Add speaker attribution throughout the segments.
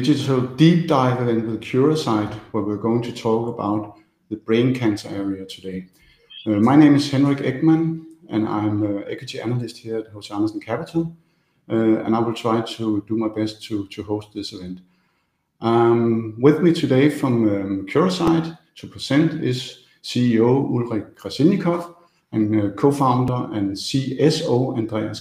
Speaker 1: Digital deep dive event with Curasight, where we're going to talk about the brain cancer area today. Uh, my name is Henrik Ekman, and I'm an equity analyst here at HC Andersen Capital. Uh, and I will try to do my best to to host this event. Um, with me today from um, Curasight to present is CEO Ulrich Krasilnikoff and Co-founder and CSO Andreas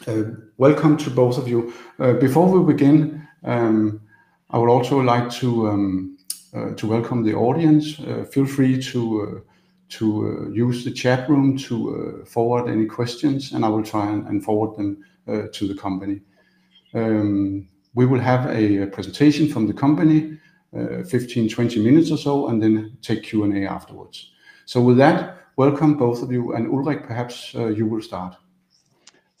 Speaker 1: Kjær. Welcome to both of you. Uh, before we begin, um, I would also like to um, uh, to welcome the audience. Feel free to to use the chat room to forward any questions, and I will try and forward them to the company. Um, we will have a presentation from the company, 15-20 minutes or so, and then take Q&A afterwards. So with that, welcome both of you. And Ulrich, perhaps you will start.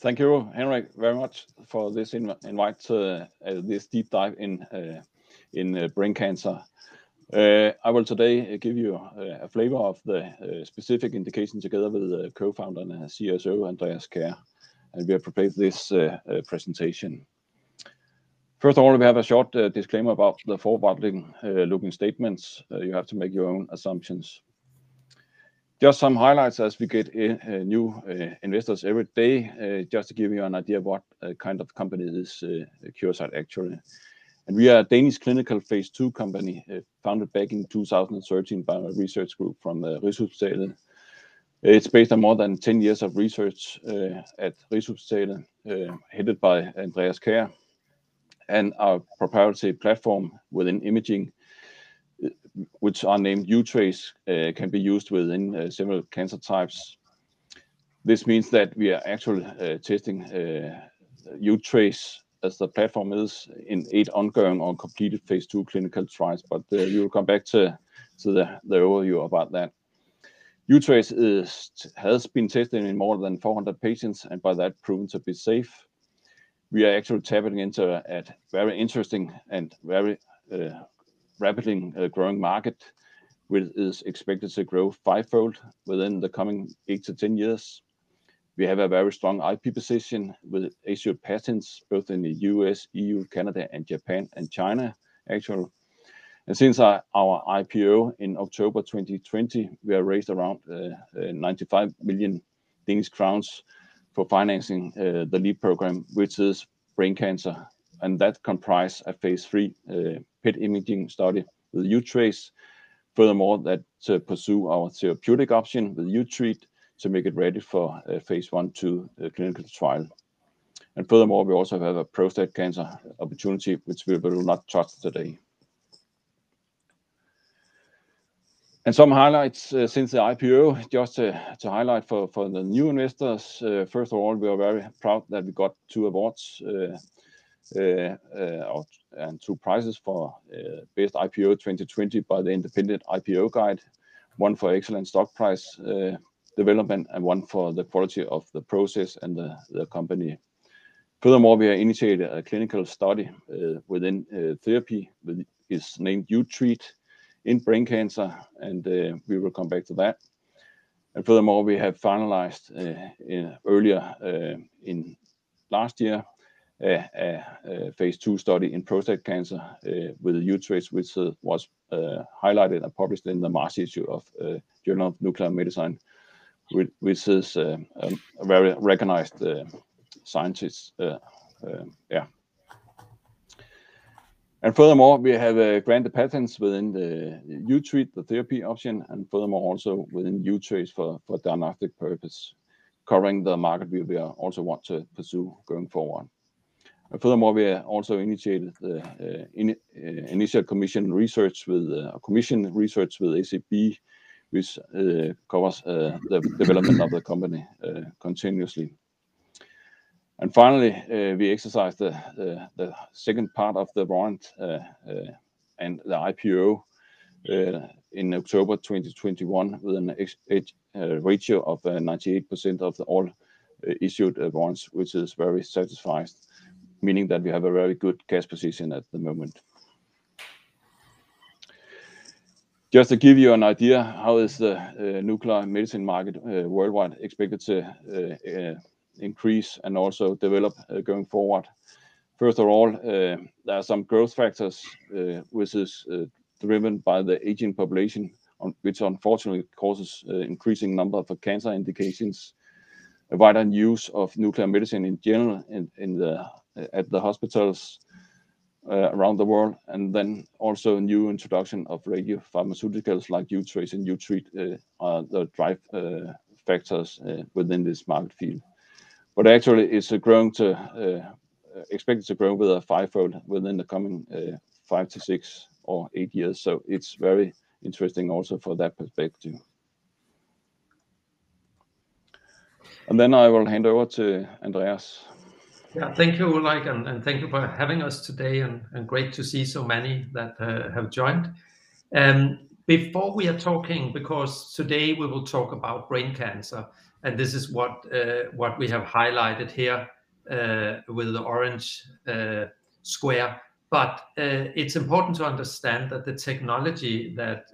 Speaker 2: Thank you, Henrik, very much for this invite to uh, this deep dive in uh, uh, brain cancer. I will today give you a flavor of the specific indication together with the Co-founder and CSO, Andreas Kjær, and we have prepared this presentation. First of all, we have a short disclaimer about the forward-looking statements. You have to make your own assumptions. Just some highlights as we get eh, eh, new eh, investors every day, just to give you an idea of what kind of company is Curasight actually. And we are a Danish clinical phase II company, founded back in 2013 by a research group from Rigshospitalet. It's based on more than 10 years of research at Rigshospitalet, headed by Andreas Kjær. And our proprietary platform within imaging, which are named uTRACE, uh, can be used within uh, several cancer types. This means that we are actually uh, testing uTRACE as the platform is in eight ongoing or completed phase II clinical trials. But we will come back to the overview about that. uTRACE has been tested in more than 400 patients, and by that proven to be safe. We are actually tapping into a very interesting and very rapidly uh, growing market, which is expected to grow fivefold within the coming eight to ten years. We have a very strong IP position with issued patents both in the U.S., EU, Canada, and Japan, and China, actually. And since our IPO in October 2020, we have raised around uh, uh, 95 million Danish crowns for financing the lead program, which is brain cancer. And that comprise a phase III PET imaging study with uTRACE. Furthermore, that to pursue our therapeutic option with uTREAT to make it ready for a phase I/II uh, clinical trial. And furthermore, we also have a prostate cancer opportunity, which we will not touch today. And some highlights since the IPO, just to highlight for the new investors. First of all, we are very proud that we got two awards Uh, uh, and two prizes for uh, best IPO 2020 by the Independent IPO Guide. One for excellent stock price development and one for the quality of the process and the company. Furthermore, we have initiated a clinical study within therapy with is named uTREAT in brain cancer, and we will come back to that. And furthermore, we have finalized earlier in last year a phase II study in prostate cancer øh, with uTRACE, which uh, was uh, highlighted and published in the March issue of uh, Journal of Nuclear Medicine, which is um, a very recognized scientist. Um, yeah. And furthermore, we have granted patents within the uTREAT, the therapy option, and furthermore also within uTRACE for diagnostic purpose, covering the market we also want to pursue going forward. Furthermore, we also initiated the øh, øh, initial commission research with SAB, which covers the development of the company øh, continuously. And finally, we exercised the second part of the warrant and the IPO in October 2021 with a uh, ratio of uh, 98% of all uh, issued warrants, which is very satisfying, meaning that we have a very good cash position at the moment. Just to give you an idea how is the uh, nuclear medicine market uh, worldwide expected to uh, increase and also develop going forward. First of all, there are some growth factors, which is driven by the aging population, which unfortunately causes increasing number of cancer indications, a wider use of nuclear medicine in general at the hospitals uh, around the world, and then also a new introduction of radio pharmaceuticals like uTRACE and uTREAT uh, are the drive uh, factors within this market field. But actually, it's growing to expected to grow with a fivefold within the coming five to six or eight years. So it's very interesting also for that perspective. And then I will hand over to Andreas.
Speaker 3: Yeah, thank you, Ulrich, and thank you for having us today, and great to see so many that uh, have joined. Um, before we are talking, because today we will talk about brain cancer, and this is what uh, what we have highlighted here uh, with the orange square. But it's important to understand that the technology that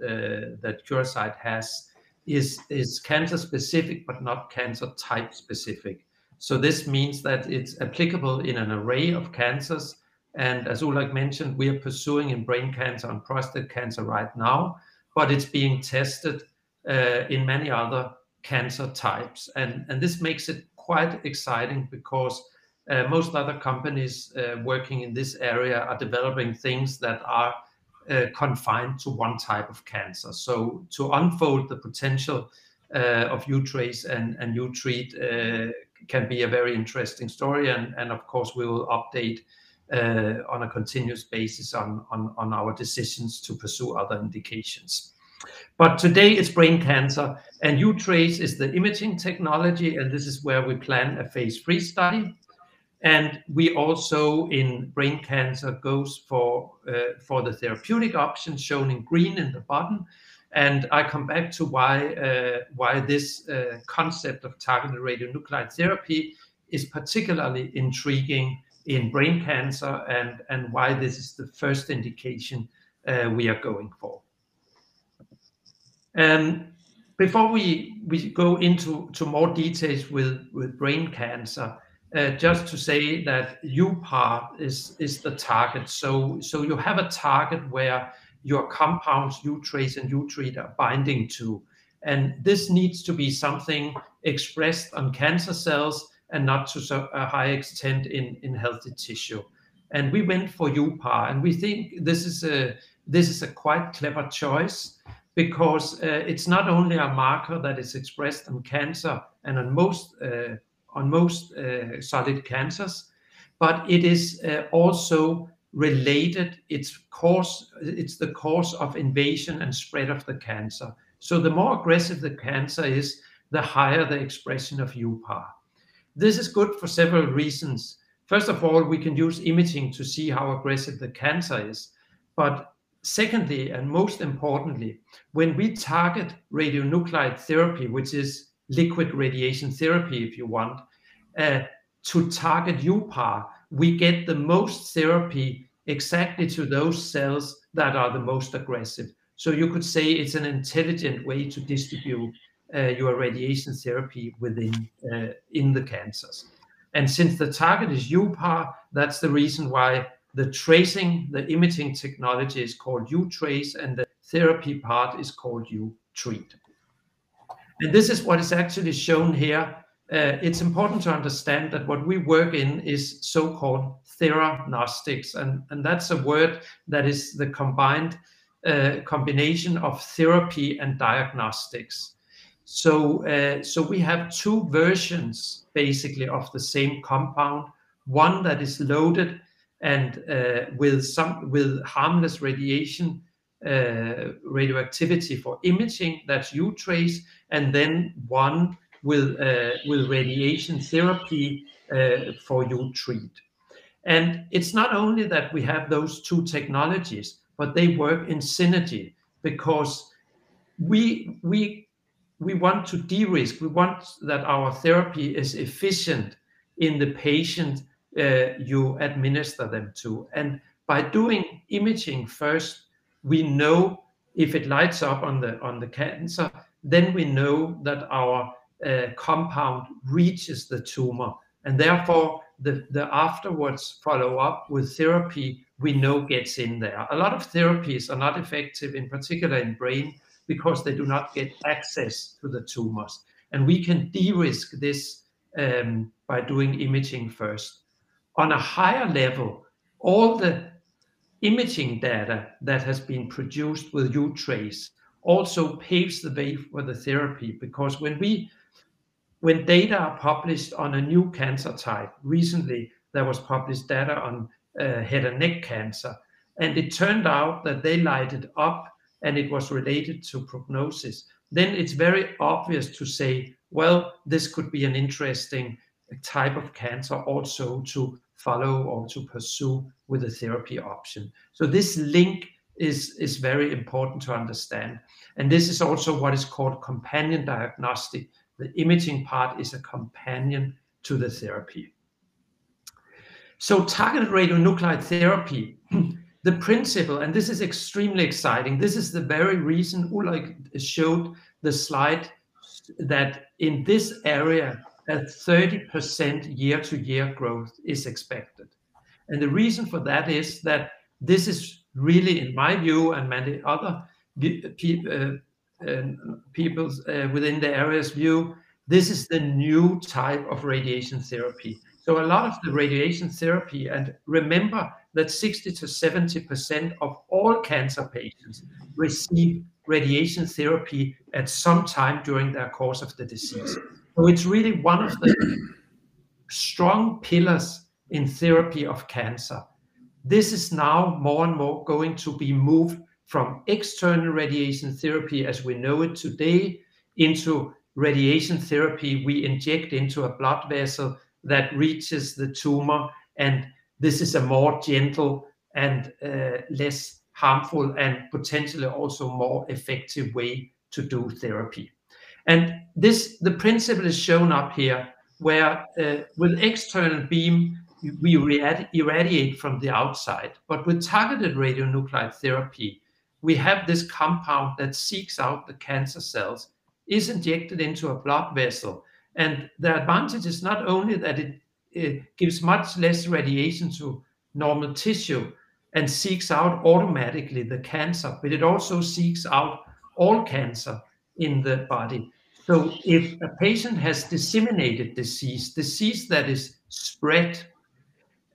Speaker 3: Curasight has is is cancer-specific, but not cancer type-specific. So this means that it's applicable in an array of cancers, and as Ulrich mentioned, we are pursuing in brain cancer and prostate cancer right now, but it's being tested uh, in many other cancer types. And and this makes it quite exciting because uh, most other companies uh, working in this area are developing things that are confined to one type of cancer. So to unfold the potential of uTRACE and uTREAT can be a very interesting story, and of course, we will update uh, on a continuous basis on on our decisions to pursue other indications. But today it's brain cancer, and uTRACE is the imaging technology, and this is where we plan a phase three study. And we also, in brain cancer, goes for uh, the therapeutic option, shown in green in the bottom. And I come back to why uh, why this uh, concept of targeted radionuclide therapy is particularly intriguing in brain cancer, and and why this is the first indication uh, we are going for. And before we we go into to more details with with brain cancer, just to say that uPAR is is the target. So, So you have a target where your compounds, trace, and uTREAT, are binding to, and this needs to be something expressed on cancer cells and not to a high extent in in healthy tissue. And we went for uPAR, and we think this is a this is a quite clever choice because uh, it's not only a marker that is expressed on cancer and on most uh, on most uh, solid cancers, but it is also related. It's cause, it's the cause of invasion and spread of the cancer. So the more aggressive the cancer is, the higher the expression of uPAR. This is good for several reasons. First of all, we can use imaging to see how aggressive the cancer is. But secondly, and most importantly, when we target radionuclide therapy, which is liquid radiation therapy, if you want, uh, to target uPAR, we get the most therapy exactly to those cells that are the most aggressive. So you could say it's an intelligent way to distribute uh, your radiation therapy within uh, in the cancers. And since the target is uPAR, that's the reason why the tracing, the imaging technology is called uTRACE, and the therapy part is called uTREAT. And this is what is actually shown here. Uh, it's important to understand that what we work in is so-called theranostics, and and that's a word that is the combined uh, combination of therapy and diagnostics. So uh, so we have two versions, basically, of the same compound. One that is loaded and with some with harmless radiation radioactivity for imaging, that's trace, and then one with uh, with radiation therapy uh, for uTREAT, And it's not only that we have those two technologies, but they work in synergy because we we, we want to de-risk. We want that our therapy is efficient in the patient uh, you administer them to. And by doing imaging first, we know if it lights up on the on the cancer, then we know that our compound reaches the tumor, and therefore, the, the afterwards follow up with therapy we know gets in there. A lot of therapies are not effective, in particular in brain, because they do not get access to the tumors. And we can de-risk this um, by doing imaging first. On a higher level, all the imaging data that has been produced with uTRACE also paves the way for the therapy because when we when data are published on a new cancer type, recently there was published data on uh, head and neck cancer, and it turned out that they lighted up and it was related to prognosis, then it's very obvious to say, well, this could be an interesting type of cancer also to follow or to pursue with a therapy option. So this link is, is very important to understand. And this is also what is called companion diagnostic. The imaging part is a companion to the therapy. So targeted radionuclide therapy, the principle, and this is extremely exciting. This is the very reason Ulrich showed the slide that in this area, a 30% year-to-year growth is expected. And the reason for that is that this is really, in my view, and many other uh, people uh, within the area's view, this is the new type of radiation therapy. So a lot of the radiation therapy, and remember that 60 to 70% of all cancer patients receive radiation therapy at some time during their course of the disease. So it's really one of the strong pillars in therapy of cancer. This is now more and more going to be moved from external radiation therapy as we know it today into radiation therapy we inject into a blood vessel that reaches the tumor. And this is a more gentle and uh, less harmful and potentially also more effective way to do therapy. And this, the principle is shown up here, where uh, with external beam, we irradiate from the outside. But with targeted radionuclide therapy, we have this compound that seeks out the cancer cells, is injected into a blood vessel. And the advantage is not only that it, it gives much less radiation to normal tissue and seeks out automatically the cancer, but it also seeks out all cancer in the body. So if a patient has disseminated disease, disease that is spread,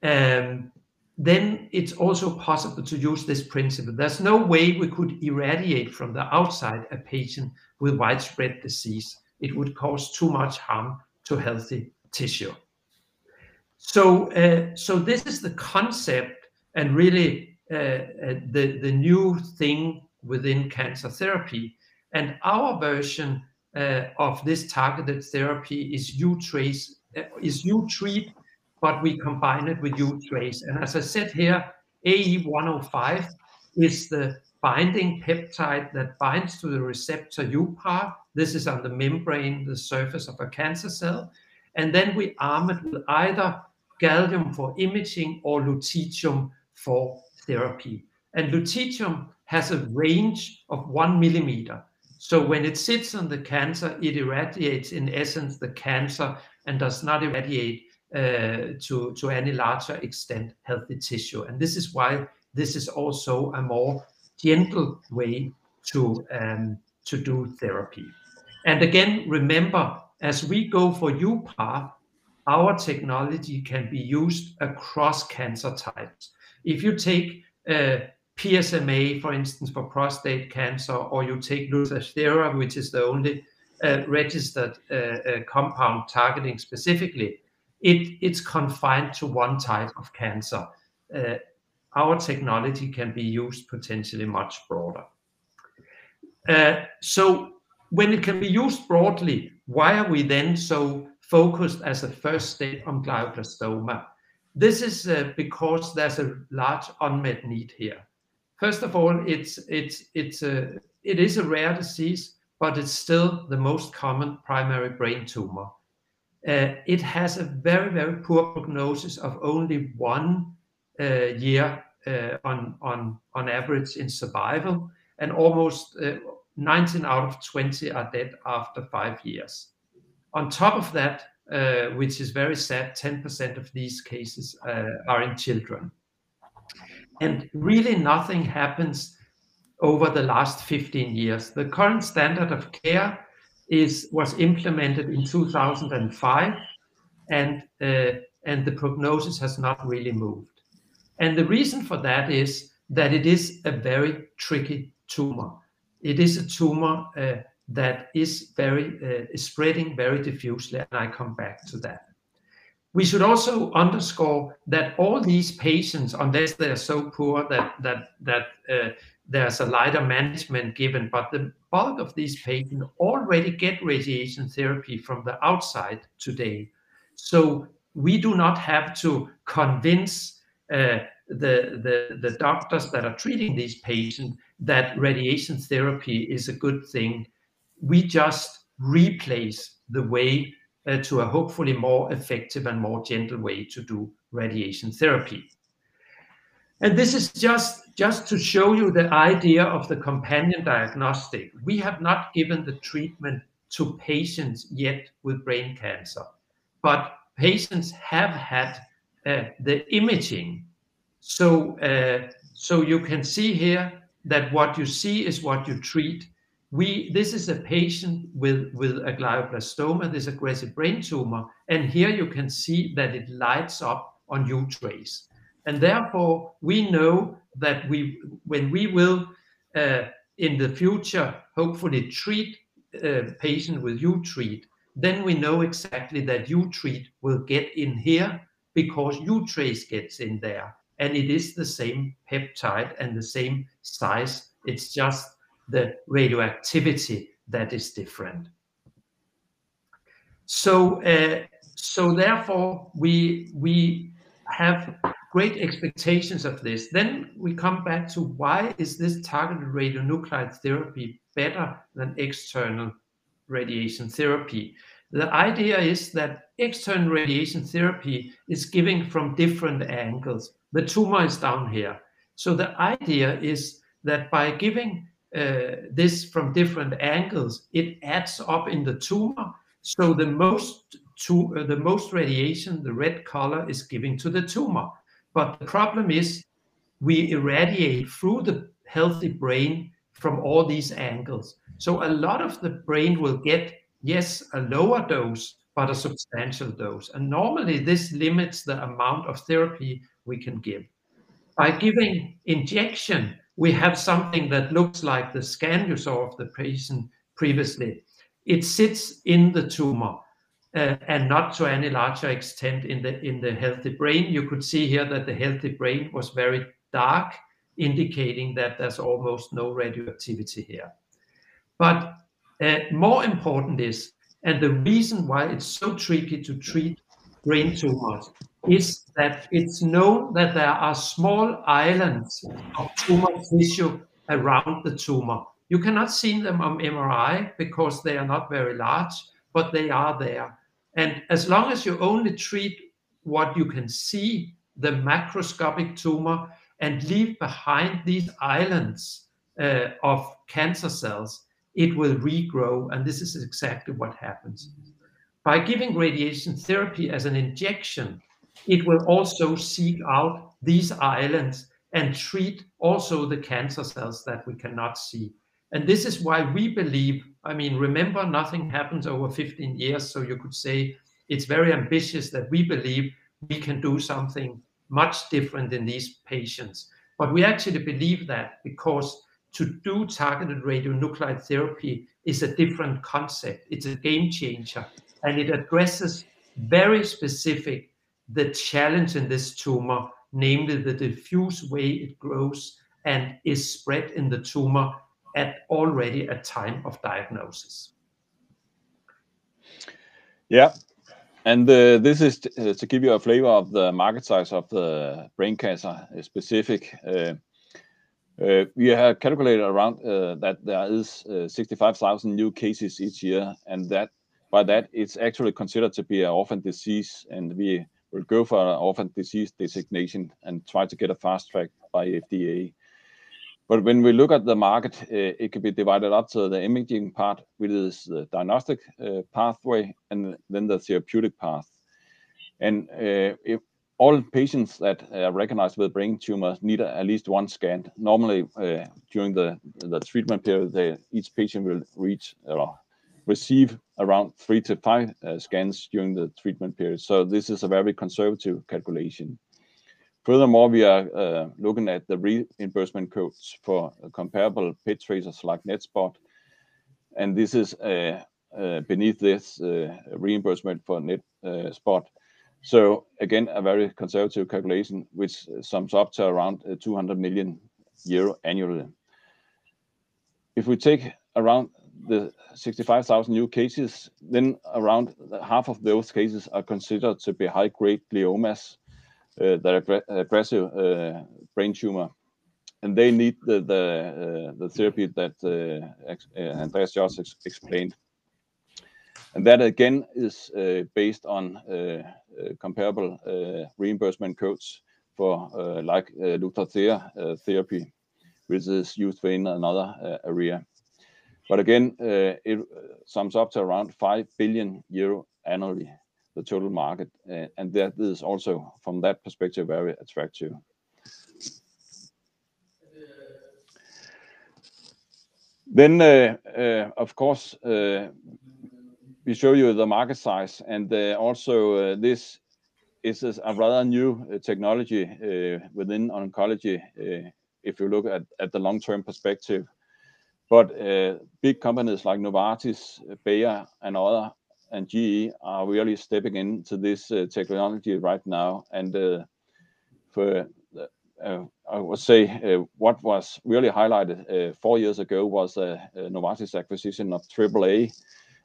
Speaker 3: um, then it's also possible to use this principle. There's no way we could irradiate from the outside a patient with widespread disease. It would cause too much harm to healthy tissue. So, uh, so this is the concept and really uh, uh, the, the new thing within cancer therapy. And our version uh, of this targeted therapy is uTRACE, uh, is uTREAT, but we combine it with uTRACE. And as I said here, AE105 is the binding peptide that binds to the receptor UPAR. This is on the membrane, the surface of a cancer cell. And then we arm it with either gallium for imaging or lutetium for therapy. And lutetium has a range of one millimeter. So when it sits on the cancer, it irradiates in essence the cancer and does not irradiate to, to any larger extent healthy tissue. And this is why this is also a more gentle way to, um, to do therapy. And again, remember, as we go for UPAR, our technology can be used across cancer types. If you take uh, PSMA, for instance, for prostate cancer, or you take Lutathera, which is the only uh, registered uh, uh, compound targeting specifically, it, it's confined to one type of cancer. Uh, our technology can be used potentially much broader. Uh, so when it can be used broadly, why are we then so focused as a first step on glioblastoma? This is uh, because there's a large unmet need here. First of all, it's it's it's a it is a rare disease, but it's still the most common primary brain tumor. Uh, it has a very very poor prognosis of only one uh, year uh, on on on average in survival, and almost uh, 19 out of 20 are dead after five years. On top of that, which is very sad, 10% of these cases are in children. And really nothing happens over the last 15 years. The current standard of care was implemented in 2005, and uh, and the prognosis has not really moved. And the reason for that is that it is a very tricky tumor. It is a tumor uh, that is very uh, spreading very diffusely, and I come back to that. We should also underscore that all these patients, unless they are so poor that that that there's a lighter management given, but the bulk of these patients already get radiation therapy from the outside today. So we do not have to convince uh, the the doctors that are treating these patients that radiation therapy is a good thing. We just replace the way uh, to a hopefully more effective and more gentle way to do radiation therapy. And this is just just to show you the idea of the companion diagnostic. We have not given the treatment to patients yet with brain cancer, but patients have had uh, the imaging. So uh, so you can see here that what you see is what you treat. We, This is a patient with with a glioblastoma, this aggressive brain tumor, and here you can see that it lights up on uTRACE. And therefore, we know that we, when we will uh, in the future hopefully treat a patient with uTREAT, then we know exactly that uTREAT will get in here because uTRACE gets in there, and it is the same peptide and the same size. It's just the radioactivity that is different. So, uh, so therefore, we we have great expectations of this. Then we come back to why is this targeted radionuclide therapy better than external radiation therapy? The idea is that external radiation therapy is giving from different angles. The tumor is down here. So the idea is that by giving this from different angles, it adds up in the tumor. So the most to, uh, the most radiation, the red color, is giving to the tumor. But the problem is we irradiate through the healthy brain from all these angles. So a lot of the brain will get, yes, a lower dose, but a substantial dose. And normally, this limits the amount of therapy we can give. By giving injection, we have something that looks like the scan you saw of the patient previously. It sits in the tumor, and not to any larger extent in the healthy brain. You could see here that the healthy brain was very dark, indicating that there's almost no radioactivity here. But uh, more important is, and the reason why it's so tricky to treat brain tumors, is that it's known that there are small islands of tumor tissue around the tumor. You cannot see them on MRI because they are not very large, but they are there. And as long as you only treat what you can see, the macroscopic tumor, and leave behind these islands uh, of cancer cells, it will regrow, and this is exactly what happens. By giving radiation therapy as an injection, it will also seek out these islands and treat also the cancer cells that we cannot see. And this is why we believe, remember, nothing happens over 15 years, so you could say it's very ambitious that we believe we can do something much different in these patients. But we actually believe that because to do targeted radionuclide therapy is a different concept. It's a game changer, and it addresses very specific the challenge in this tumor, namely the diffuse way it grows and is spread in the tumor at already a time of diagnosis.
Speaker 2: Yeah. And uh, this is uh, to give you a flavor of the market size of the brain cancer uh, specific. Uh, we have calculated around that there is 65,000 new cases each year, and that by that, it's actually considered to be an orphan disease, and we will go for an orphan disease designation and try to get a fast track by FDA. But when we look at the market, uh, it can be divided up to the imaging part, which is the diagnostic uh, pathway, and then the therapeutic path. And uh, if all patients that are recognized with brain tumors need at least one scan, normally during the treatment period, each patient will reach or receive around three to five scans during the treatment period. So this is a very conservative calculation. Furthermore, we are uh, looking at the reimbursement codes for comparable PET tracers like NETSPOT, and this is uh, uh, beneath this reimbursement for NETSPOT. So again, a very conservative calculation, which sums up to around 200 million euro annually. If we take around the 65,000 new cases, then around half of those cases are considered to be high-grade gliomas, Øh, the aggressive uh, uh, brain tumor, and they need the the uh, therapy that Andreas just explained. And that, again, is based on comparable reimbursement codes for like Lutathera therapy, which is used in another area. But again, it sums up to around 5 billion euro annually, the total market, uh, and that is also, from that perspective, very attractive. Then, uh, uh, of course, we show you the market size, and also, this is a rather new technology within oncology, if you look at the long-term perspective. But big companies like Novartis, Bayer, and other, and GE are really stepping into this uh, technology right now. And uh, for uh, I would say what was really highlighted four years ago was Novartis acquisition of AAA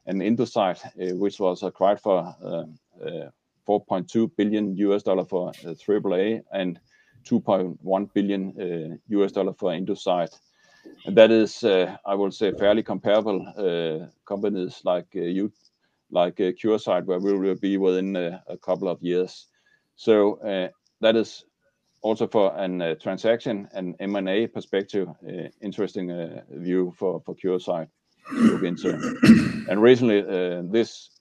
Speaker 2: and Endocyte, which was acquired for um, $4.2 billion for AAA, and $2.1 billion for Endocyte. And that is, I would say, fairly comparable companies like Curasight, where we will be within a couple of years. So uh, that is also for uh, a transaction and M&A perspective, uh, interesting view for Curasight to look into. And recently, this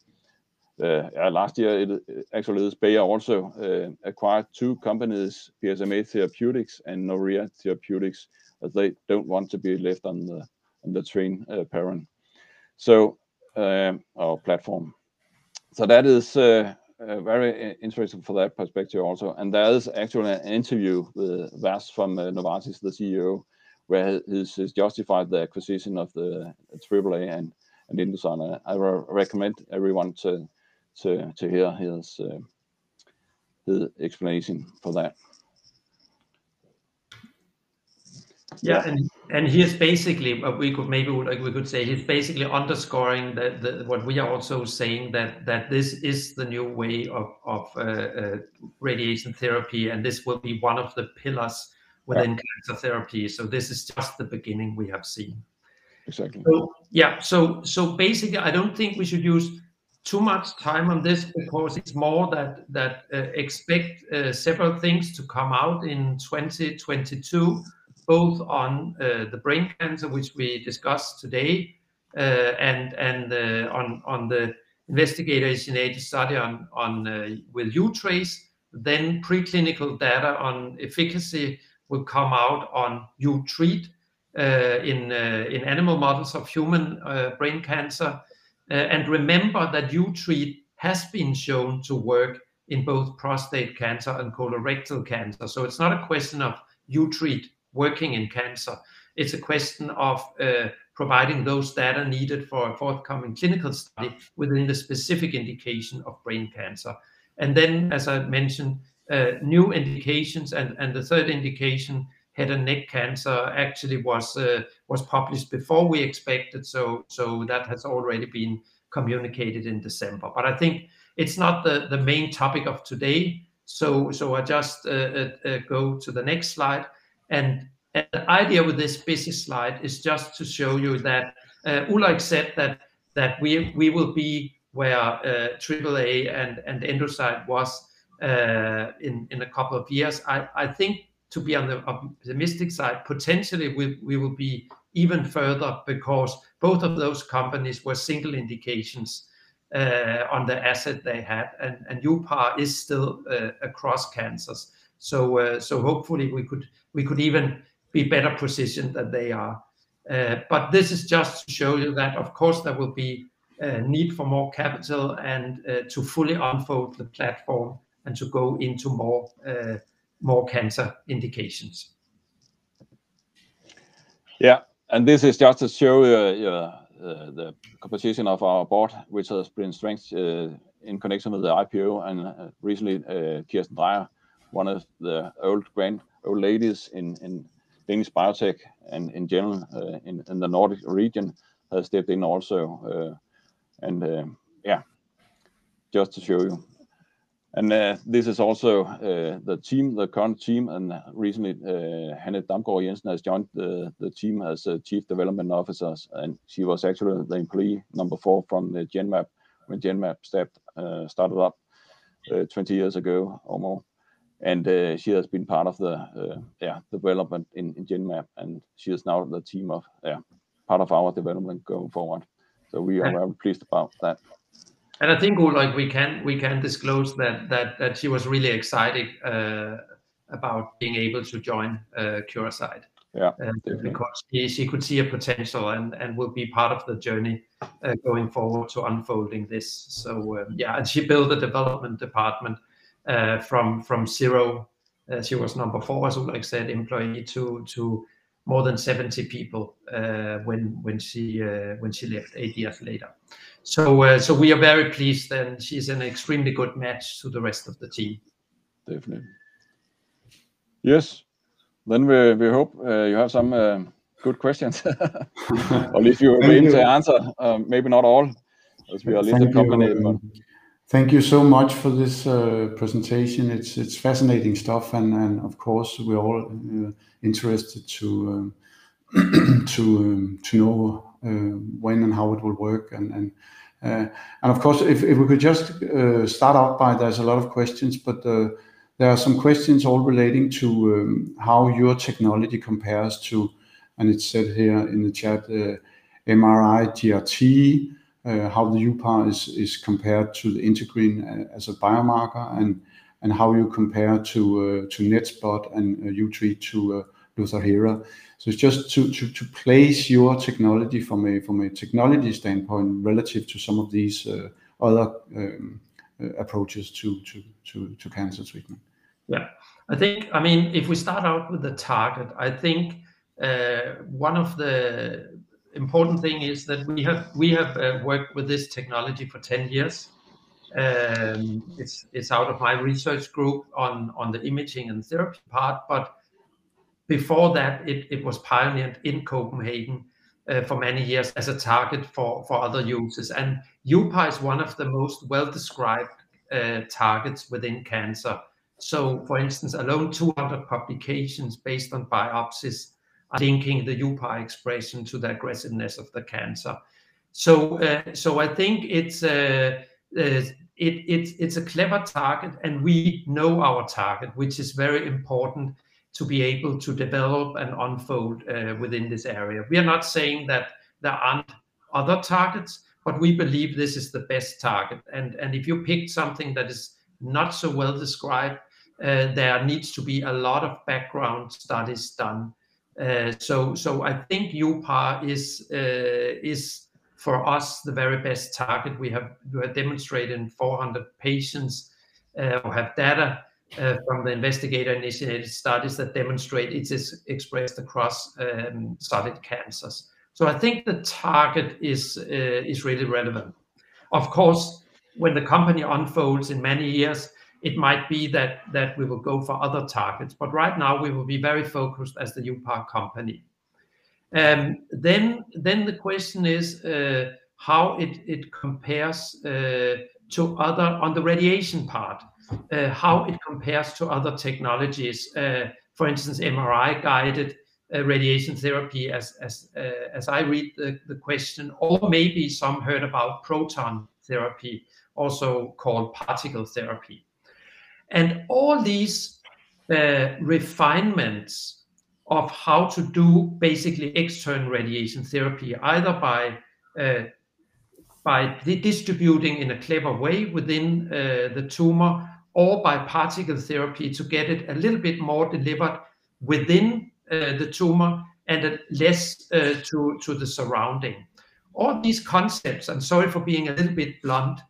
Speaker 2: last year, actually, this Bayer also acquired two companies, PSMA Therapeutics and Noria Therapeutics, as they don't want to be left on the train parent. So Øh, our platform. So that is uh, uh, very interesting for that perspective also. And there is actually an interview with Vas from uh, Novartis, the CEO, where he's justified the acquisition of the AAA and Endocyte. I recommend everyone to to hear his his explanation for that.
Speaker 3: Yeah, and and he is basically, uh, we could maybe, like we could say, he's basically underscoring that what we are also saying, that that this is the new way of of uh, uh, radiation therapy, and this will be one of the pillars within cancer therapy. So this is just the beginning we have seen.
Speaker 2: Exactly.
Speaker 3: So, yeah. So so basically, I don't think we should use too much time on this because it's more that that expect several things to come out in 2022, both on uh, the brain cancer, which we discussed today, uh, and uh, on the investigator-initiated study on with uTRACE. Then preclinical data on efficacy will come out on uTREAT in animal models of human brain cancer. And remember that uTREAT has been shown to work in both prostate cancer and colorectal cancer. So it's not a question of uTREAT working in cancer, it's a question of uh, providing those data needed for a forthcoming clinical study within the specific indication of brain cancer. And then, as I mentioned, uh, new indications and the third indication, head and neck cancer, actually was uh, published before we expected, so that has already been communicated in December. But I think it's not the main topic of today, so I just go to the next slide. And the idea with this busy slide is just to show you that Ulrich said that that we we will be where uh, AAA and and Endocyte was uh, in in a couple of years. I I think to be on the optimistic side, potentially we we will be even further because both of those companies were single indications uh, on the asset they had, and and uPAR is still across cancers. So so hopefully we could even be better positioned than they are. Uh, but this is just to show you that, of course, there will be a need for more capital and uh, to fully unfold the platform and to go into more cancer indications.
Speaker 2: Yeah, and this is just to show you the composition of our board, which has been strengthened in connection with the IPO. And recently, Kirsten Drejer, one of the old grand old ladies in Danish biotech and in general uh, in the Nordic region, has stepped in also. Uh, and uh, yeah, just to show you. And this is also the team, the current team, and recently Hanne Damgaard Jensen has joined the team as Chief Development Officer, and she was actually the employee number four from the Genmab when Genmab started up 20 years ago or more. And uh, she has been part of the uh, development in Genmab, and she is now the team of part of our development going forward. So we are very pleased about that.
Speaker 3: And I think, oh, like we can we can disclose that that that she was really excited uh, about being able to join Curasight.
Speaker 2: Yeah.
Speaker 3: Because she she could see a potential and and will be part of the journey going forward to unfolding this. So, um, yeah, and she built a development department Uh, from from zero. Uh, she was number four, as Ulrich said, employee to to more than 70 people uh, when when she when she left eight years later. So, so we are very pleased, and she's an extremely good match to the rest of the team.
Speaker 2: Definitely. Yes. Then we we hope you have some good questions. Or at least you will be able to answer, maybe not all, as we are a listed company, but-
Speaker 1: Thank you so much for this uh, presentation. It's fascinating stuff, and of course, we're all uh, interested to um, um, know uh, when and how it will work. And of course, if we could just start out by... There's a lot of questions, but there are some questions all relating to um, how your technology compares to, and it's said here in the chat, MRI-GRT, Uh, how the uPAR is compared to the integrin uh, as a biomarker, and how you compare to uh, NETSPOT and uTREAT to Lutathera. So just to place your technology from a technology standpoint relative to some of these other um, approaches to cancer treatment.
Speaker 3: Yeah. I think, I mean, if we start out with the target, I think, one of the important thing is that we have we have uh, worked with this technology for 10 years. Um, it's it's out of my research group on on the imaging and therapy part, but before that, it it was pioneered in Copenhagen uh, for many years as a target for for other uses. And uPAR is one of the most well-described uh, targets within cancer. So for instance, alone 200 publications based on biopsies linking the uPAR expression to the aggressiveness of the cancer. So uh, so I think uh, uh, it's a clever target, and we know our target, which is very important to be able to develop and unfold within this area. We are not saying that there aren't other targets, but we believe this is the best target. And, and if you pick something that is not so well described, there needs to be a lot of background studies done. Uh, so so I think uPAR uh, is for us the very best target. We have demonstrated in 400 patients uh, who have data from the investigator-initiated studies that demonstrate it is expressed across um, solid cancers. So I think the target is really relevant. Of course, when the company unfolds in many years, it might be that that we will go for other targets, but right now we will be very focused as the uPAR company. Um, then the question is uh, how it compares uh, to other... On the radiation part, uh, how it compares to other technologies, for instance, MRI-guided radiation therapy, as I read the question, or maybe some heard about proton therapy, also called particle therapy. And all these uh, refinements of how to do basically external radiation therapy, either by uh, by distributing in a clever way within uh, the tumor or by particle therapy to get it a little bit more delivered within the tumor and less to the surrounding. All these concepts, I'm sorry for being a little bit blunt,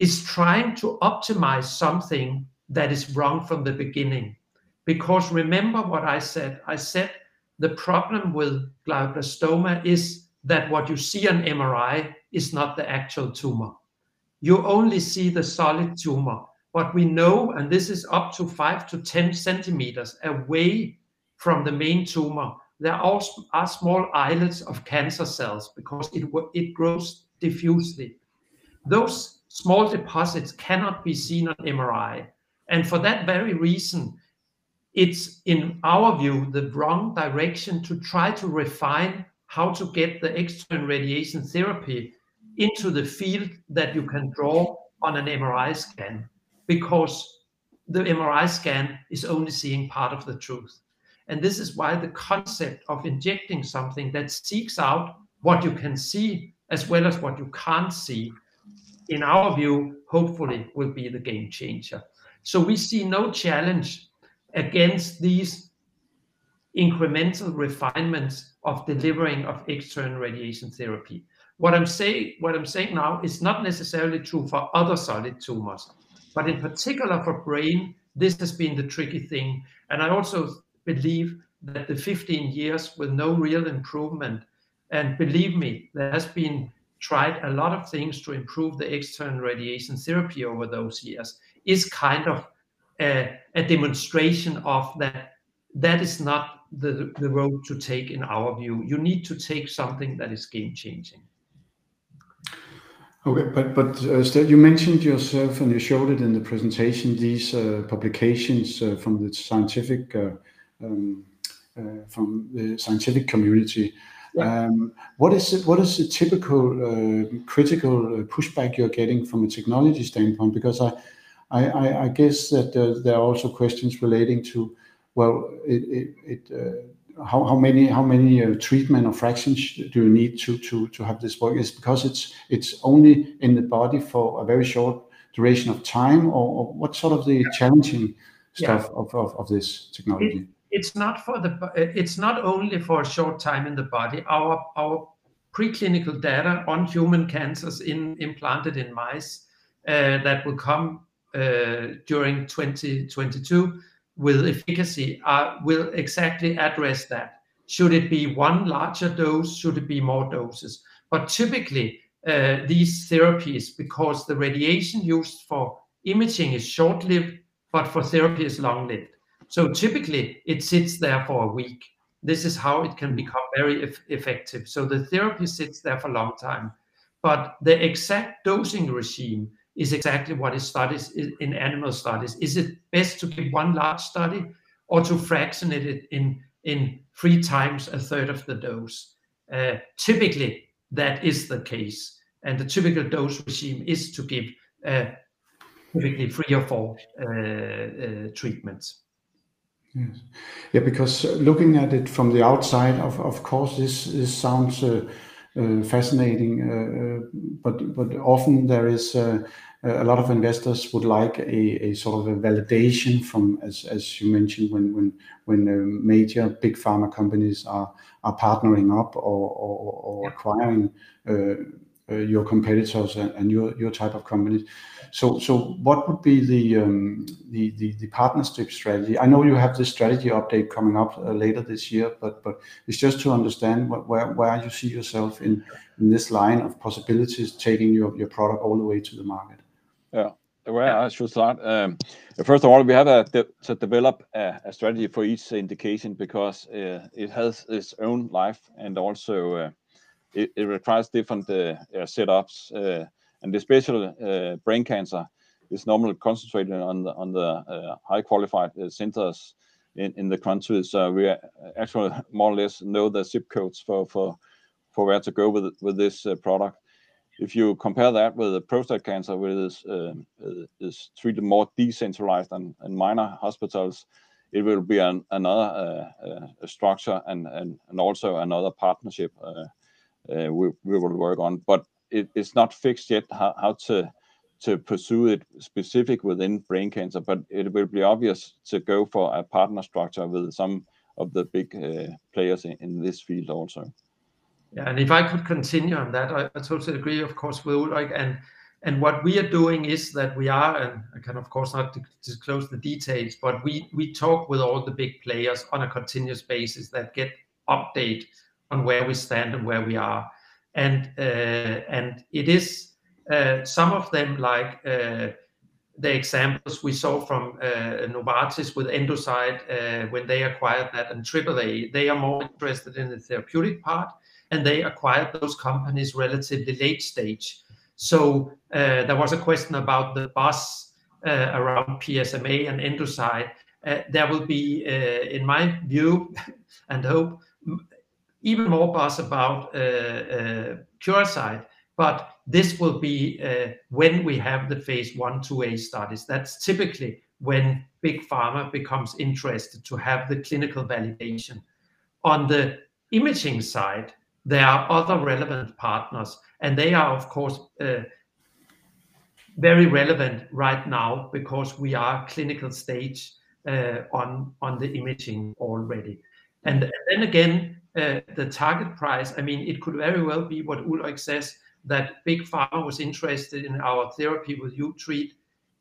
Speaker 3: is trying to optimize something that is wrong from the beginning. Because remember what I said, I said the problem with glioblastoma is that what you see on MRI is not the actual tumor. You only see the solid tumor. What we know, and this is up to five to 10 centimeters away from the main tumor, there are small islets of cancer cells because it, it grows diffusely. Those small deposits cannot be seen on MRI, and for that very reason, it's, in our view, the wrong direction to try to refine how to get the external radiation therapy into the field that you can draw on an MRI scan, because the MRI scan is only seeing part of the truth. And this is why the concept of injecting something that seeks out what you can see as well as what you can't see, in our view, hopefully will be the game changer. So we see no challenge against these incremental refinements of delivering of external radiation therapy. What I'm saying what I'm saying now is not necessarily true for other solid tumors, but in particular for brain, this has been the tricky thing. And I also believe that the 15 years with no real improvement, and believe me, there has been tried a lot of things to improve the external radiation therapy over those years, is kind of a demonstration of that, that is not the the road to take in our view. You need to take something that is game-changing.
Speaker 1: Okay, but uh, still, you mentioned yourself, and you showed it in the presentation, these uh, publications uh, from the scientific um, from the scientific community.
Speaker 3: Yeah.
Speaker 1: Um, what is the typical critical pushback you're getting from a technology standpoint? Because I guess that uh, there are also questions relating to, well, uh, how many uh, treatment or fractions do you need to have this work? Is it because it's only in the body for a very short duration of time, or what sort of the challenging stuff- of this technology?
Speaker 3: It's not only for a short time in the body. Our preclinical data on human cancers implanted in mice that will come Uh, during 2022 with efficacy will exactly address that. Should it be one larger dose? Should it be more doses? But typically, uh, these therapies, because the radiation used for imaging is short-lived, but for therapy is long-lived. So typically, it sits there for a week. This is how it can mm-hmm. become very effective. So the therapy sits there for a long time, but the exact dosing regime is exactly what is studied in animal studies. Is it best to give one large study or to fractionate it in in three times a third of the dose? Uh, typically, that is the case, and the typical dose regime is to give uh, typically three or four uh, treatments.
Speaker 1: Yes. Yeah, because looking at it from the outside, of course, this sounds Uh, fascinating, uh, uh, but but often there is a lot of investors would like a sort of a validation from, as as you mentioned, when when when major big pharma companies are partnering up or acquiring Uh, your competitors and your type of companies. So what would be um, the partnership strategy? I know you have the strategy update coming up uh, later this year, but it's just to understand where you see yourself in this line of possibilities, taking your product all the way to the market.
Speaker 2: Yeah. Where I should start, um, first of all, we have to develop a strategy for each indication because uh, it has its own life, and also it requires different uh, uh, setups. Uh, and the especially brain cancer is normally concentrated on the high qualified centers in the country. So we actually more or less know the zip codes for for where to go with with this product. If you compare that with the prostate cancer, where um, is treated more decentralized and minor hospitals, it will be another structure and also another partnership Uh, we will work on. But it's not fixed yet how to pursue it specific within brain cancer, but it will be obvious to go for a partner structure with some of the big uh, players in this field also.
Speaker 3: Yeah, and if I could continue on that, I totally agree, of course, with. And and what we are doing is that we are, and I can, of course, not disclose the details, but we talk with all the big players on a continuous basis that get update on where we stand and where we are. And uh, and it is uh, some of them, like uh, the examples we saw from Novartis with Endocyte, when they acquired that, and AAA, they are more interested in the therapeutic part, and they acquired those companies relatively late stage. So there was a question about the buzz around PSMA and Endocyte. There will be, in my view and hope, even more buzz about uh, uh, Curasight, but this will be uh, when we have the phase one I/IIa studies. That's typically when big pharma becomes interested to have the clinical validation. On the imaging side, there are other relevant partners, and they are, of course, very relevant right now because we are clinical stage on on the imaging already. And then again, Uh, the target price, I mean, it could very well be what Ulrich says, that big pharma was interested in our therapy with uTREAT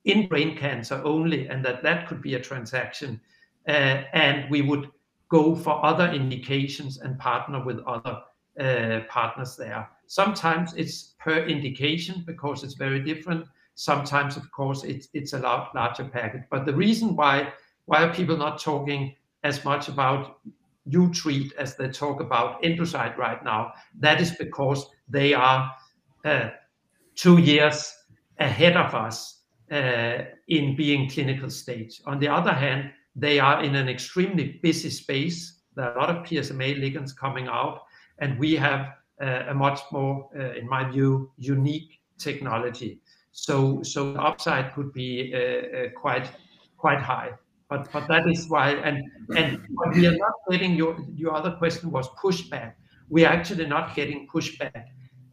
Speaker 3: in brain cancer only, and that that could be a transaction. Uh, and we would go for other indications and partner with other uh, partners there. Sometimes it's per indication because it's very different. Sometimes, of course, it's it's a larger package. But the reason why why are people not talking as much about uTREAT as they talk about Endocyte right now? That is because they are uh, two years ahead of us uh, in being clinical stage. On the other hand, they are in an extremely busy space. There are a lot of PSMA ligands coming out, and we have uh, a much more, in my view, unique technology. So the upside could be quite quite high. But but that is why... And what we are not getting, your your other question was pushback. We are actually not getting pushback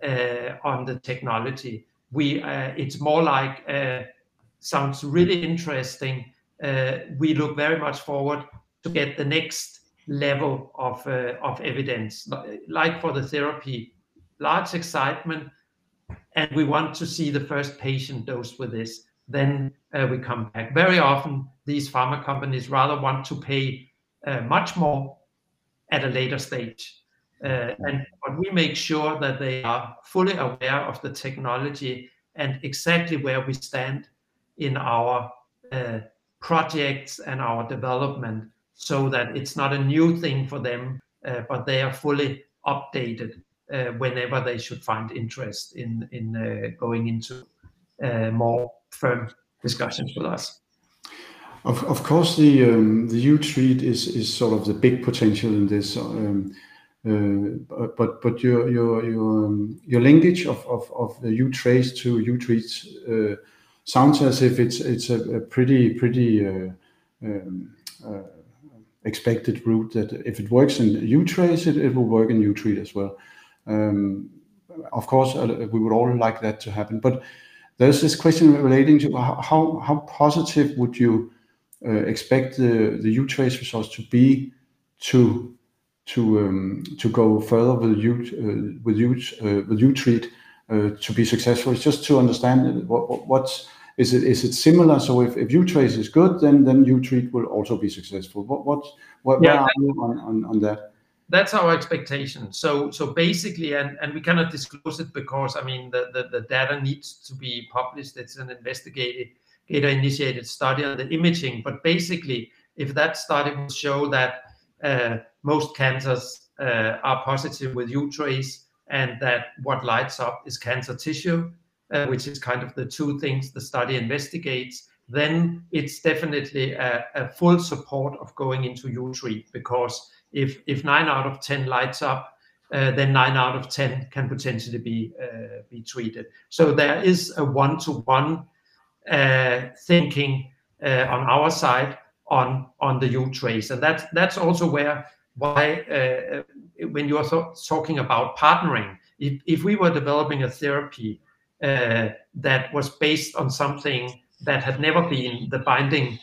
Speaker 3: uh, on the technology. We uh, It's more like uh, sounds really interesting. We look very much forward to get the next level of evidence. Like for the therapy, large excitement, and we want to see the first patient dose with this, then uh, we come back. Very often, these pharma companies rather want to pay uh, much more at a later stage. Uh, but we make sure that they are fully aware of the technology and exactly where we stand in our projects and our development, so that it's not a new thing for them, but they are fully updated whenever they should find interest in going into Uh, more firm discussions with us.
Speaker 1: Of course, the um, uTREAT is is sort of the big potential in this. Um, uh, but but your your your um, your linkage of of of the uTRACE to uTREAT uh, sounds as if it's it's a pretty pretty expected route, that if it works in uTRACE it it will work in uTREAT as well. Of course, we would all like that to happen. But there's this question relating to how positive would you uh, expect the uTRACE results to be to um, go further with uh, uh, uTREAT to be successful? It's just to understand what... Is Is it similar? So if uTRACE is good, then uTREAT will also be successful. What-
Speaker 3: Yeah...
Speaker 1: where are you on that?
Speaker 3: That's our expectation. So so basically, and and we cannot disclose it because, I mean, the the data needs to be published. It's an investigated data-initiated study on the imaging. But basically, if that study will show that uh, most cancers uh, are positive with uTRACE, and that what lights up is cancer tissue, uh, which is kind of the two things the study investigates, then it's definitely a full support of going into uTREAT. Because if if nine out of 10 lights up, uh, then nine out of 10 can potentially be uh, be treated. So there is a one-to-one uh, thinking on our side. on on the uTRACE, And that's that's also where why when you are talking about partnering, if we were developing a therapy that was based on something that had never been the binding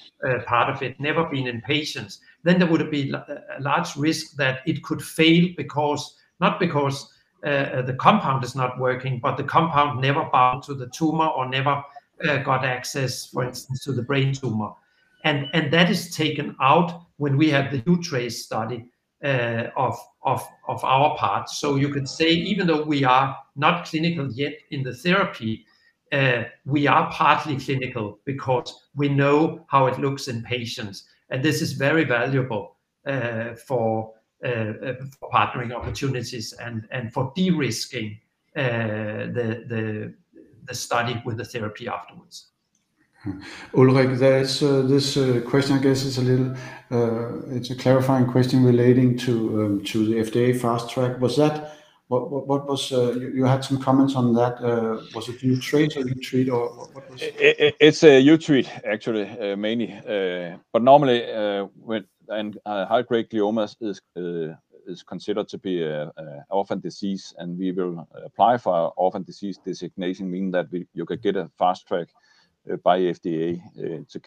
Speaker 3: part of it, never been in patients, then there would be a large risk that it could fail because, not because uh, uh, the compound is not working, but the compound never bound to the tumor or never uh, got access, for instance, to the brain tumor. And and that is taken out when we have the uTRACE study of our part. So you could say, even though we are not clinical yet in the therapy, we are partly clinical because we know how it looks in patients, and this is very valuable uh, uh, uh, for partnering opportunities and and for de-risking the the study with the therapy afterwards. Hmm.
Speaker 1: Ulrich, there's this question, I guess, is a little, it's a clarifying question relating to um, to the FDA Fast Track. Was that... What was... Uh, you had some comments on that. Uh, was it uTRACE or uTREAT, or what was it?
Speaker 2: It's uh, a uTREAT, actually, mainly. But normally, when high-grade gliomas is considered to be an orphan disease, and we will apply for orphan disease designation, meaning that you could get a fast track by FDA to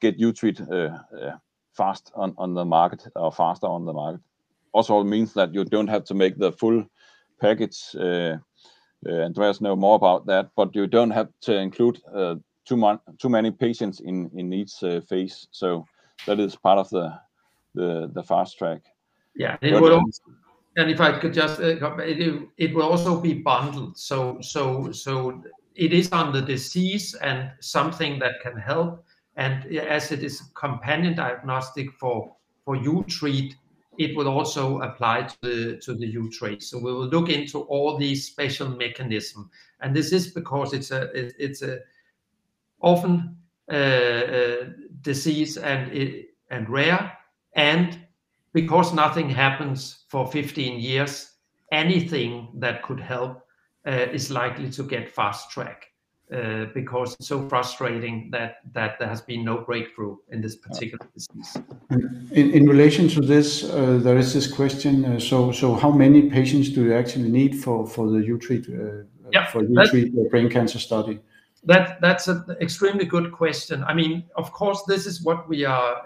Speaker 2: get uTREAT fast on the market or faster on the market. Also, means that you don't have to make the full package, uh, uh, Andreas know more about that, but you don't have to include uh, too many patients in each phase. So that is part of the fast track.
Speaker 3: Yeah, and if I could just, it will also be bundled. So it is on the disease and something that can help, and as it is companion diagnostic for uTREAT, it will also apply to the uTRACE. So we will look into all these special mechanism, and this is because it's a it, it's a orphan uh, uh, disease and rare, and because nothing happens for 15 years, anything that could help uh, is likely to get fast track, Uh, because it's so frustrating that that there has been no breakthrough in this particular disease.
Speaker 1: In in relation to this, uh, there is this question, uh, so so how many patients do you actually need for for the uTREAT?
Speaker 3: Yeah...
Speaker 1: for uTREAT brain cancer study?
Speaker 3: That That's an extremely good question. I mean, of course, this is what we are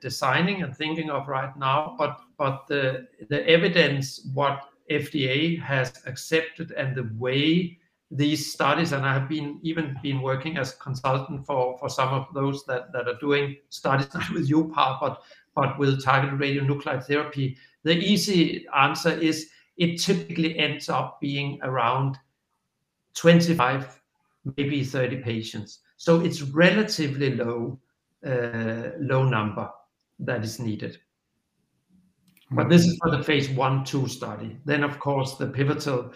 Speaker 3: designing and thinking of right now, but but the the evidence what FDA has accepted and the way these studies, and I have been even been working as consultant for for some of those that that are doing studies not with uPAR, but but with targeted radionuclide therapy. The easy answer is it typically ends up being around 25, maybe 30 patients. So it's relatively low uh, low number that is needed. But this is for the phase one, two study. Then, of course, the pivotal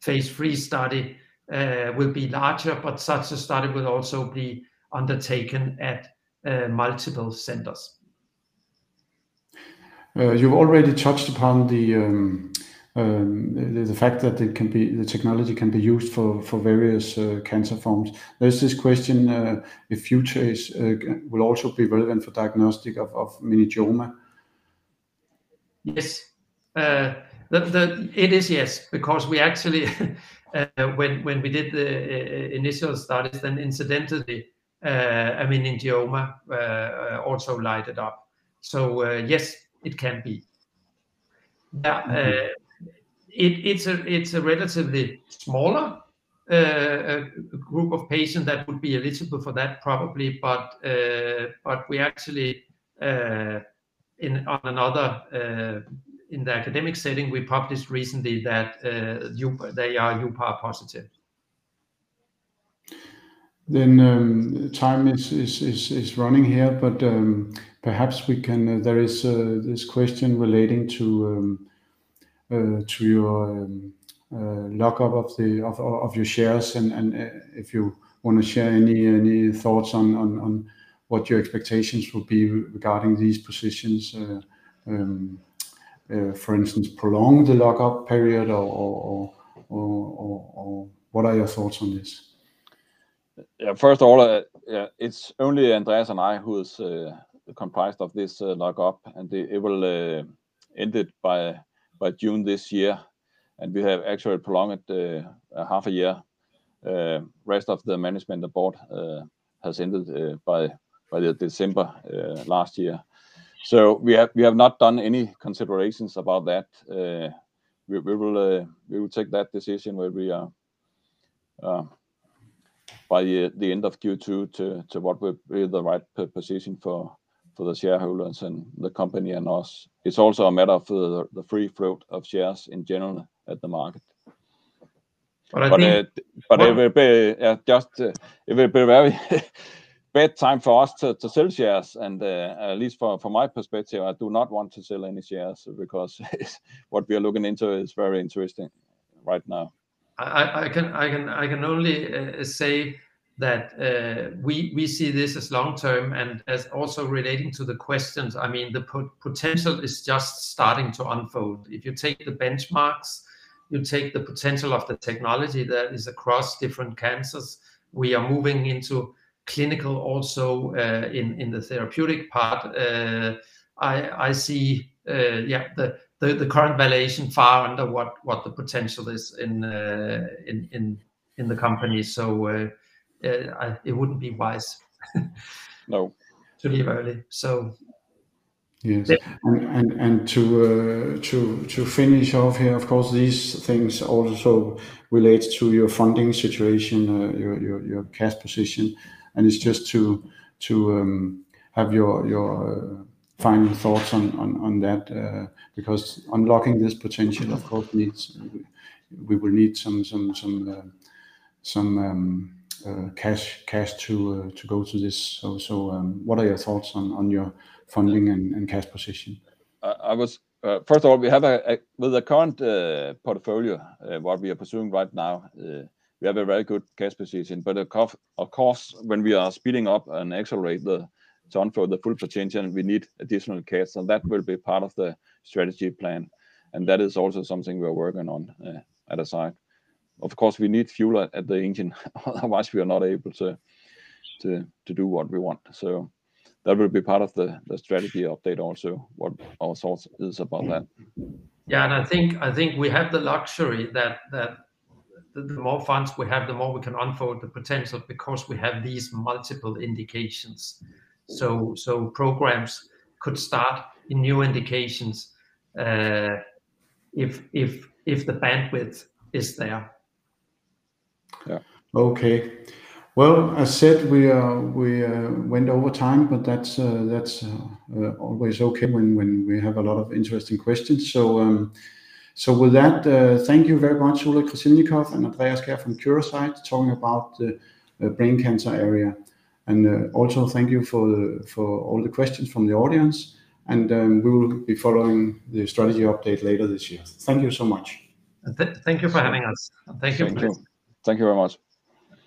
Speaker 3: phase three study Uh, will be larger, but such a study will also be undertaken at uh, multiple centers.
Speaker 1: Uh, you've already touched upon the um, um, fact that the technology can be used for various cancer forms. There's this question if uTRACE will also be relevant for diagnostic of meningioma?
Speaker 3: Yes. It is yes, because we actually, Uh, when when we did the uh, initial studies, then incidentally, uh, a meningioma also lighted up. So, yes, it can be. Mm-hmm. It's a it's a relatively smaller group of patients that would be eligible for that, probably, but but we actually, in on another, in the academic setting, we published recently that uh, they are uPAR positive.
Speaker 1: Then, um, time is is is running here, but um, perhaps we can... Uh, there is uh, this question relating to um, to your lockup of the of your shares, and and if you want to share any any thoughts on on what your expectations will be regarding these positions. Uh, for instance, prolong the lockup period or what are your thoughts on this?
Speaker 2: Yeah, first of all, uh, yeah, it's only Andreas and I who is uh, comprised of this lockup, and it will end it by June this year, and we have actually prolonged it half a year. Rest of the management board has ended by December last year. So we have not done any considerations about that. Uh, uh, we will take that decision where we are uh, by the end of Q2 to what will be the right position for the shareholders and the company and us. It's also a matter of the free float of shares in general at the market.
Speaker 3: But I think-
Speaker 2: But it will be just it will be very bad time for us to sell shares, and uh, at least for, from my perspective, I do not want to sell any shares because what we are looking into is very interesting right now.
Speaker 3: I can I can I can only uh, say that uh, we see this as long term, and as also relating to the questions, I mean, the potential is just starting to unfold. If you take the benchmarks, you take the potential of the technology that is across different cancers, we are moving into clinical also uh, in in the therapeutic part. Uh, I I see uh, yeah, the the current valuation far under what what the potential is in in, in, in the company. So, it wouldn't be wise.
Speaker 2: No
Speaker 3: To leave early, so.
Speaker 1: Yes. And and, and to to to finish off here, of course, these things also relate to your funding situation, your cash position, and it's just to to um, have your your uh, final thoughts on on, on that, uh, because unlocking this potential, of course, needs... We will need some some some uh, some um, cash cash to to go to this. So, so um, what are your thoughts on on your funding and cash position?
Speaker 2: I was First of all, we have a with the current portfolio what we are pursuing right now, we have a very good cash position. But of course, when we are speeding up and accelerate the to unfold the full potential, we need additional cash, and that will be part of the strategy plan, and that is also something we are working on uh, at the side. Of course, we need fuel at the engine, otherwise we are not able to do what we want. So that will be part of the strategy update also, what our thoughts is about that.
Speaker 3: Yeah, and I think we have the luxury that, that the more funds we have, the more we can unfold the potential because we have these multiple indications. So, so programs could start in new indications, uh, if, if, if the bandwidth is there.
Speaker 2: Yeah.
Speaker 1: Okay. Well, as said, we are we uh, went over time, but that's uh, that's always okay when when we have a lot of interesting questions. So with that, uh, thank you very much, Ulrich Krasilnikoff and Andreas Kjær from Curasight, talking about the uh, brain cancer area. And uh, also thank you for for all the questions from the audience, and um, we will be following the strategy update later this year. Thank you so much.
Speaker 3: Thank you for having us. Thank you.
Speaker 2: Thank you. Thank you very much.